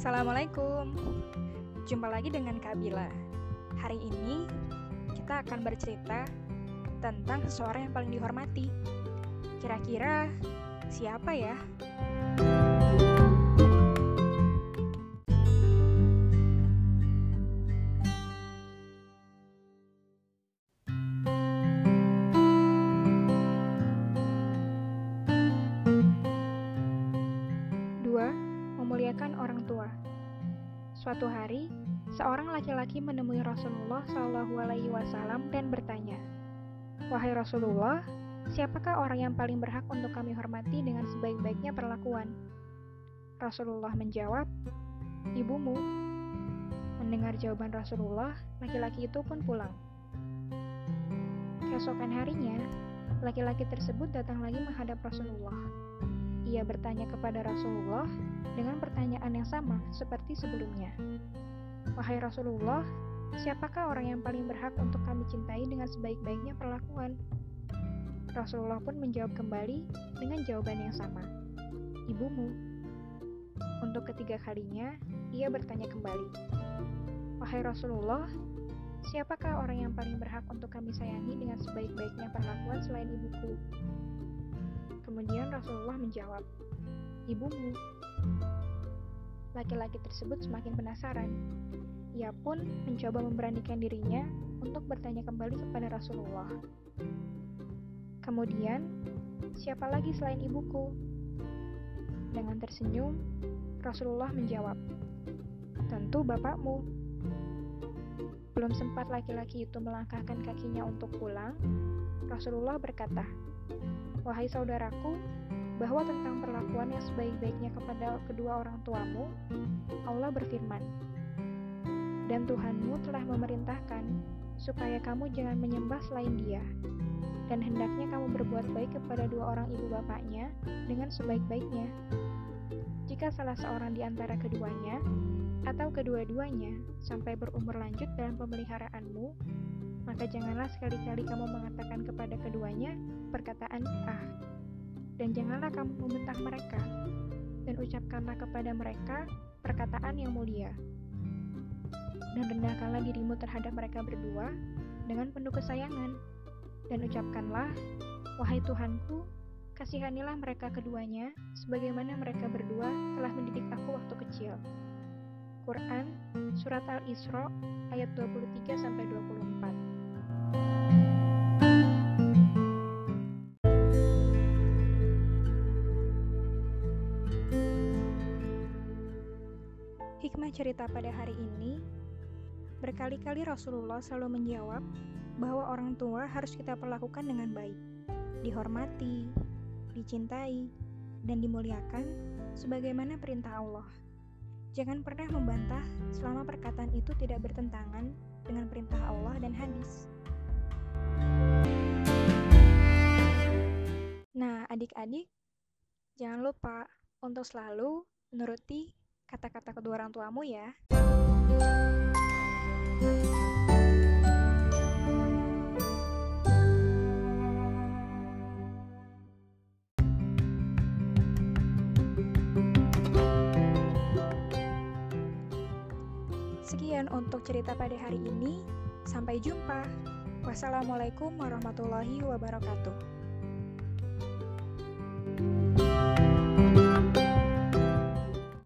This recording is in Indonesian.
Assalamualaikum. Jumpa lagi dengan Kak Bila. Hari ini kita akan bercerita tentang seseorang yang paling dihormati. Kira-kira siapa ya? Dua, memuliakan orang tua. Suatu hari, seorang laki-laki menemui Rasulullah Shallallahu Alaihi Wasallam dan bertanya, "Wahai Rasulullah, siapakah orang yang paling berhak untuk kami hormati dengan sebaik-baiknya perlakuan?" Rasulullah menjawab, "Ibumu." Mendengar jawaban Rasulullah, laki-laki itu pun pulang. Keesokan harinya, laki-laki tersebut datang lagi menghadap Rasulullah. Ia bertanya kepada Rasulullah dengan pertanyaan yang sama seperti sebelumnya. Wahai Rasulullah, siapakah orang yang paling berhak untuk kami cintai dengan sebaik-baiknya perlakuan? Rasulullah pun menjawab kembali dengan jawaban yang sama. Ibumu. Untuk ketiga kalinya, ia bertanya kembali. Wahai Rasulullah, siapakah orang yang paling berhak untuk kami sayangi dengan sebaik-baiknya perlakuan selain ibuku? Kemudian Rasulullah menjawab, "Ibumu." Laki-laki tersebut semakin penasaran. Ia pun mencoba memberanikan dirinya untuk bertanya kembali kepada Rasulullah. Kemudian, siapa lagi selain ibuku? Dengan tersenyum, Rasulullah menjawab, "Tentu bapakmu." Belum sempat laki-laki itu melangkahkan kakinya untuk pulang, Rasulullah berkata, Wahai saudaraku, bahwa tentang perlakuan yang sebaik-baiknya kepada kedua orang tuamu, Allah berfirman, Dan Tuhanmu telah memerintahkan supaya kamu jangan menyembah selain dia, dan hendaknya kamu berbuat baik kepada dua orang ibu bapaknya dengan sebaik-baiknya. Jika salah seorang di antara keduanya, atau kedua-duanya, sampai berumur lanjut dalam pemeliharaanmu, maka janganlah sekali-kali kamu mengatakan kepada keduanya perkataan "ah", dan janganlah kamu membentak mereka, dan ucapkanlah kepada mereka perkataan yang mulia. Dan rendahkanlah dirimu terhadap mereka berdua dengan penuh kesayangan, dan ucapkanlah, Wahai Tuhanku, kasihanilah mereka keduanya, sebagaimana mereka berdua telah mendidik aku waktu kecil. Quran, Surat Al-Isra, ayat 23-24 Hikmah cerita pada hari ini, berkali-kali Rasulullah selalu menjawab bahwa orang tua harus kita perlakukan dengan baik, dihormati, dicintai, dan dimuliakan sebagaimana perintah Allah. Jangan pernah membantah selama perkataan itu tidak bertentangan dengan perintah Allah dan hadis. Nah, adik-adik, jangan lupa untuk selalu menuruti kata-kata kedua orang tuamu ya. sekian untuk cerita pada hari ini. Sampai jumpa. Wassalamualaikum warahmatullahi wabarakatuh. thank you